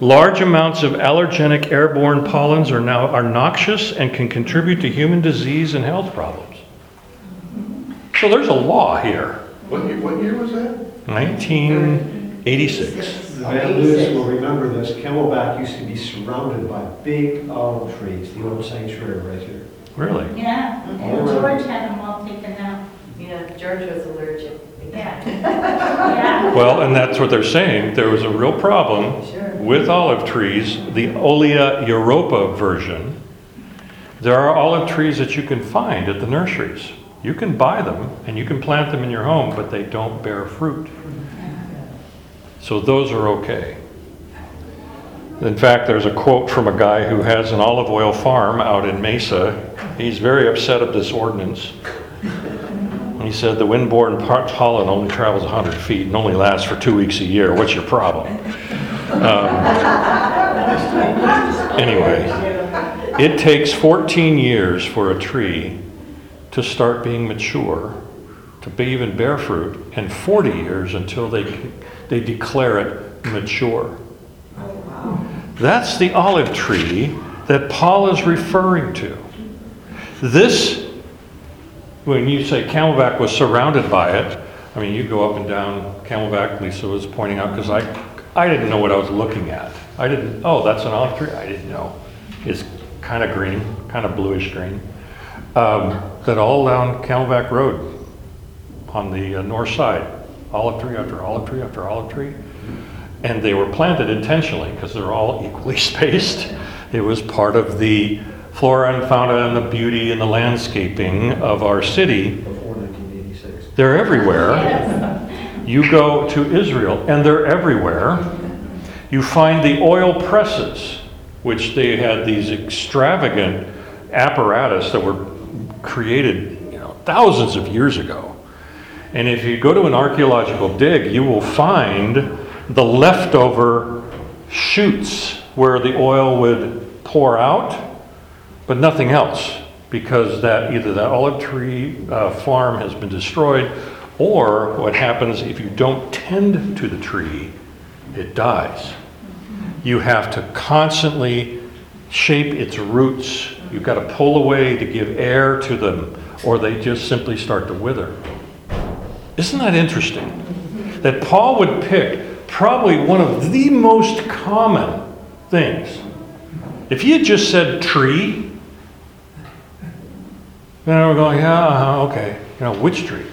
large amounts of allergenic airborne pollens are now are noxious and can contribute to human disease and health problems. So there's a law here, What year, what year was that? 1986. The Van Lewis will remember this, Camelback used to be surrounded by big olive trees, the old sanctuary right here. Really? Yeah, and George had them all taken out. Yeah, George was allergic. Yeah. Yeah. Well, and that's what they're saying. There was a real problem Sure. with olive trees, the Olea Europa version. There are olive trees that you can find at the nurseries. You can buy them and you can plant them in your home, but they don't bear fruit. So those are okay. In fact, there's a quote from a guy who has an olive oil farm out in Mesa. He's very upset at this ordinance. He said, "The windborne pollen only travels 100 feet and only lasts for two weeks a year. What's your problem?" Um, Anyway, it takes 14 years for a tree to start being mature, to be even bear fruit, and 40 years until they, they declare it mature. That's the olive tree that Paul is referring to. This, when you say Camelback was surrounded by it, I mean, you go up and down Camelback, Lisa was pointing out, because I, I didn't know what I was looking at. I didn't, oh, that's an olive tree? I didn't know. It's kind of green, kind of bluish green. Um, that all down Camelback Road on the uh, north side, olive tree after olive tree after olive tree. And they were planted intentionally because they're all equally spaced. It was part of the flora and fauna and the beauty and the landscaping of our city. Before 1986. They're everywhere. Yes. You go to Israel, and they're everywhere. You find the oil presses, which they had these extravagant apparatus that were created, you know, thousands of years ago. And if you go to an archaeological dig, you will find the leftover chutes where the oil would pour out, but nothing else, because that either that olive tree uh, farm has been destroyed, or what happens if you don't tend to the tree, it dies. You have to constantly shape its roots. You've got to pull away to give air to them, or they just simply start to wither. Isn't that interesting? That Paul would pick probably one of the most common things. If he had just said tree, then we're going, yeah, uh-huh, okay. You know, which tree?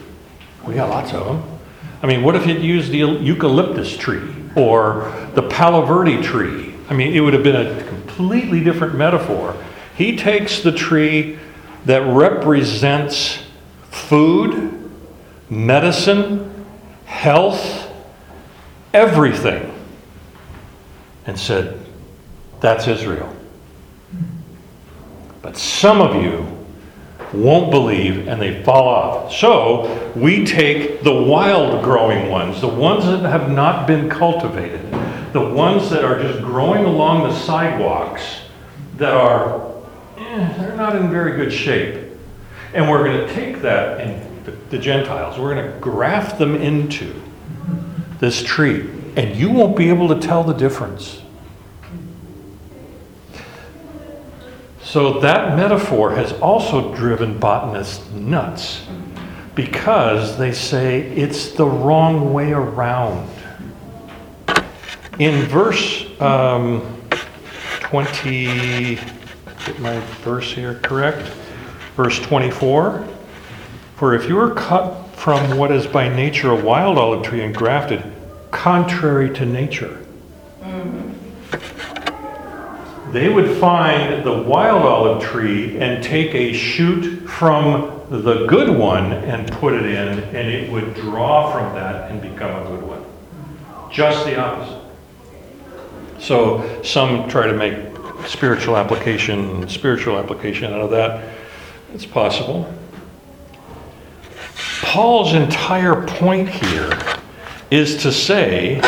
We got lots of them. I mean, what if he'd used the eucalyptus tree or the palo verde tree? I mean, it would have been a completely different metaphor. He takes the tree that represents food, medicine, health, everything, and said, That's Israel. But some of you won't believe and they fall off. So we take the wild growing ones, the ones that have not been cultivated, the ones that are just growing along the sidewalks that are, eh, they're not in very good shape. And we're going to take that, and the, the Gentiles, we're going to graft them into this tree. And you won't be able to tell the difference. So that metaphor has also driven botanists nuts because they say it's the wrong way around. In verse um, 20, get my verse here correct? Verse 24 For if you are cut from what is by nature a wild olive tree and grafted, contrary to nature. They would find the wild olive tree and take a shoot from the good one and put it in, and it would draw from that and become a good one. Just the opposite. So some try to make spiritual application, spiritual application out of that. It's possible. Paul's entire point here is to say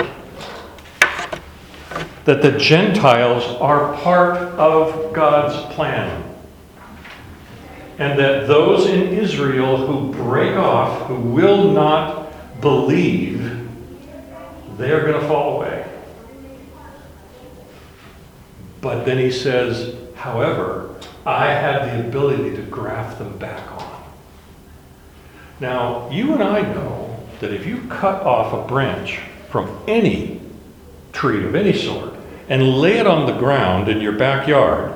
that the Gentiles are part of God's plan. And that those in Israel who break off, who will not believe, they're going to fall away. But then he says, however, I have the ability to graft them back on. Now, you and I know that if you cut off a branch from any tree of any sort and lay it on the ground in your backyard,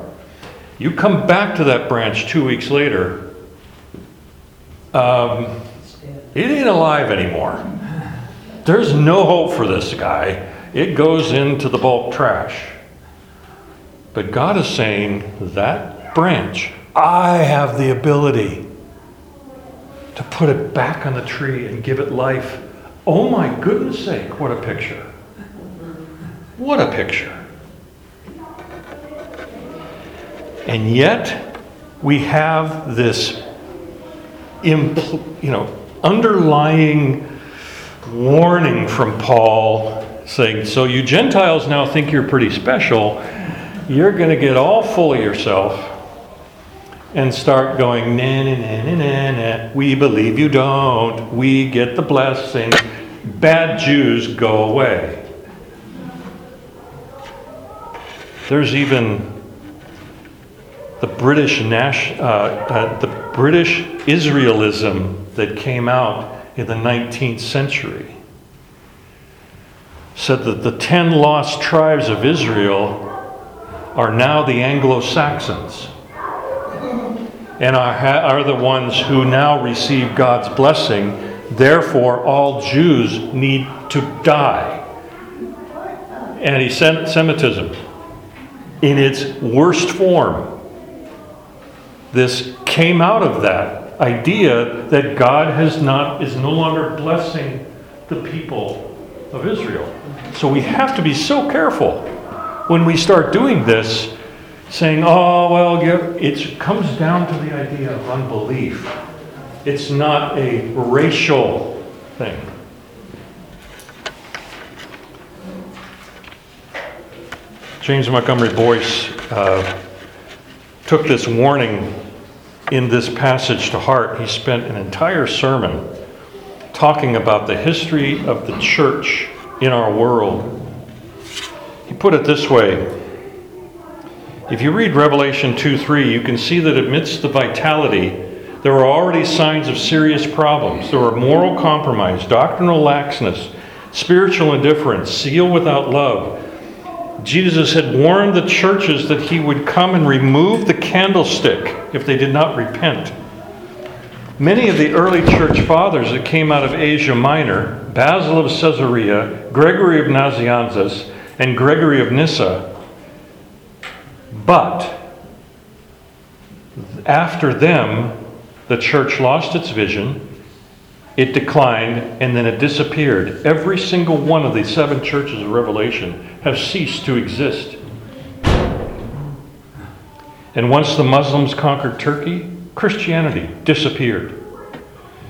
you come back to that branch two weeks later, um, it ain't alive anymore. There's no hope for this guy. It goes into the bulk trash. But God is saying, that branch, I have the ability to put it back on the tree and give it life. Oh my goodness sake, what a picture. What a picture. And yet, we have this impl- you know, underlying warning from Paul saying, So you Gentiles now think you're pretty special. You're going to get all full of yourself and start going, na na na na na na. We believe you don't. We get the blessing. Bad Jews go away. There's even the British Nash, uh, uh, the British Israelism that came out in the 19th century said that the ten lost tribes of Israel are now the Anglo Saxons and are, are the ones who now receive God's blessing. Therefore, all Jews need to die. Anti Semitism in its worst form. This came out of that idea that God has not, is no longer blessing the people of Israel. So we have to be so careful when we start doing this, saying, oh, well, it comes down to the idea of unbelief. It's not a racial thing. James Montgomery Boice uh, took this warning in this passage to heart. He spent an entire sermon talking about the history of the church in our world. He put it this way If you read Revelation 2 3, you can see that amidst the vitality, there are already signs of serious problems. There are moral compromise, doctrinal laxness, spiritual indifference, zeal without love. Jesus had warned the churches that he would come and remove the candlestick if they did not repent. Many of the early church fathers that came out of Asia Minor, Basil of Caesarea, Gregory of Nazianzus, and Gregory of Nyssa, but after them, the church lost its vision, it declined, and then it disappeared. Every single one of the seven churches of Revelation have ceased to exist. And once the Muslims conquered Turkey, Christianity disappeared.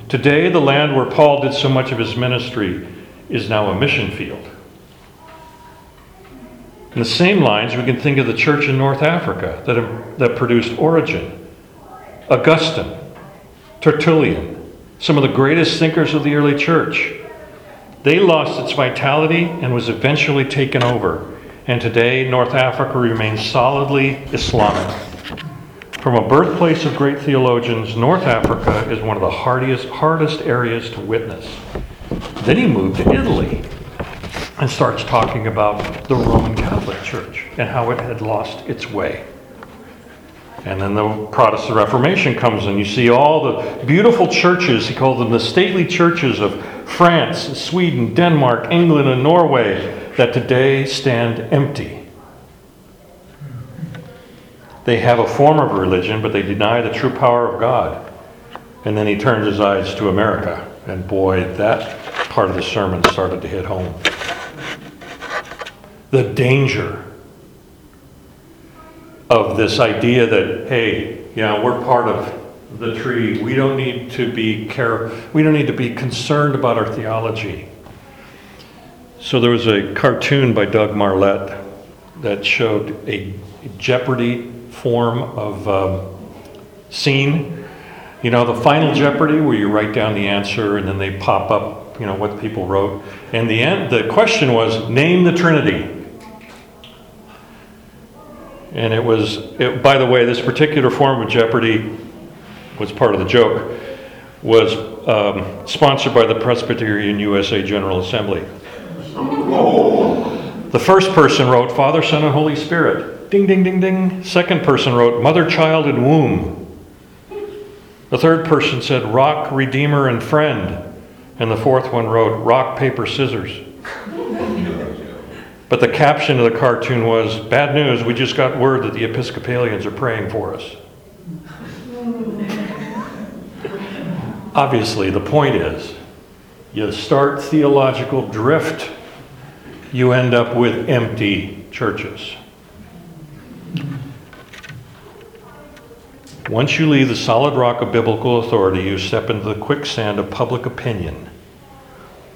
Today, the land where Paul did so much of his ministry is now a mission field. In the same lines, we can think of the church in North Africa that, that produced Origen, Augustine, Tertullian, some of the greatest thinkers of the early church. They lost its vitality and was eventually taken over. And today, North Africa remains solidly Islamic. From a birthplace of great theologians, North Africa is one of the hardest, hardest areas to witness. Then he moved to Italy and starts talking about the Roman Catholic Church and how it had lost its way. And then the Protestant Reformation comes, and you see all the beautiful churches, he called them the stately churches of France, Sweden, Denmark, England, and Norway that today stand empty. They have a form of religion, but they deny the true power of God. And then he turns his eyes to America. And boy, that part of the sermon started to hit home. The danger of this idea that, hey, yeah, we're part of the tree. We don't need to be care. We don't need to be concerned about our theology. So there was a cartoon by Doug Marlette that showed a Jeopardy form of um, scene. You know, the final Jeopardy where you write down the answer and then they pop up, you know, what people wrote. And the end, the question was, name the Trinity. And it was, it, by the way, this particular form of Jeopardy was part of the joke, was um, sponsored by the Presbyterian USA General Assembly. The first person wrote Father, Son, and Holy Spirit. Ding, ding, ding, ding. Second person wrote Mother, Child, and Womb. The third person said Rock, Redeemer, and Friend. And the fourth one wrote Rock, Paper, Scissors. But the caption of the cartoon was Bad news, we just got word that the Episcopalians are praying for us. Obviously, the point is you start theological drift, you end up with empty churches. Once you leave the solid rock of biblical authority, you step into the quicksand of public opinion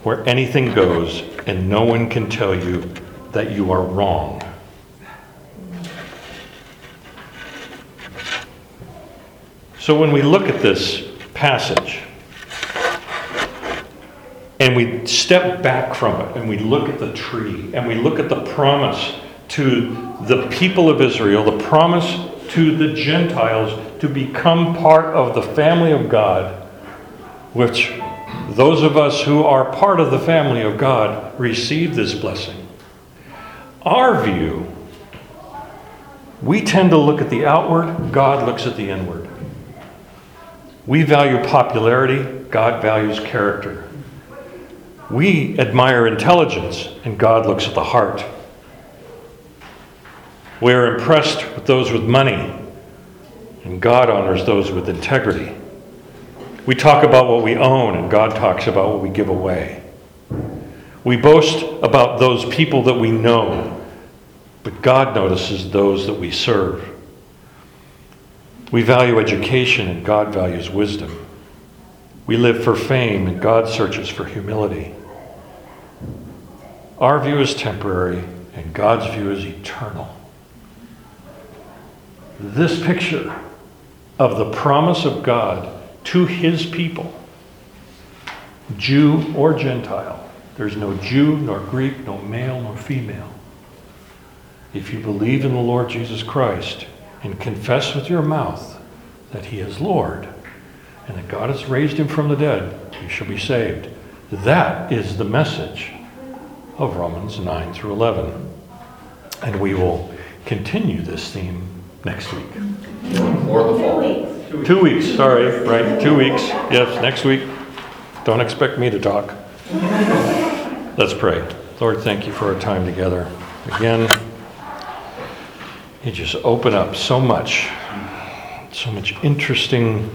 where anything goes and no one can tell you that you are wrong. So when we look at this passage and we step back from it and we look at the tree and we look at the promise to the people of Israel, the promise to the Gentiles to become part of the family of God, which those of us who are part of the family of God receive this blessing. Our view, we tend to look at the outward, God looks at the inward. We value popularity, God values character. We admire intelligence, and God looks at the heart. We are impressed with those with money, and God honors those with integrity. We talk about what we own, and God talks about what we give away. We boast about those people that we know, but God notices those that we serve. We value education, and God values wisdom. We live for fame, and God searches for humility. Our view is temporary, and God's view is eternal. This picture of the promise of God to his people, Jew or Gentile, there's no Jew nor Greek, no male nor female. If you believe in the Lord Jesus Christ and confess with your mouth that he is Lord and that God has raised him from the dead, you shall be saved. That is the message of Romans 9 through 11. And we will continue this theme next week. Or the Two fall. weeks. Two weeks, sorry, right, two weeks. Yes, next week. Don't expect me to talk. Let's pray. Lord, thank you for our time together. Again, you just open up so much, so much interesting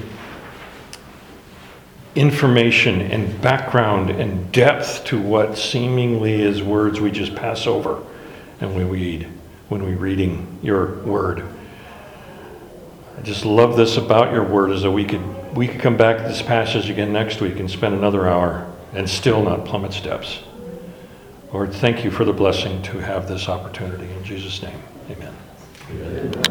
information and background and depth to what seemingly is words we just pass over and we read when we're reading your word. I just love this about your word is that we could we could come back to this passage again next week and spend another hour and still not plummet steps. Lord, thank you for the blessing to have this opportunity. In Jesus' name, amen.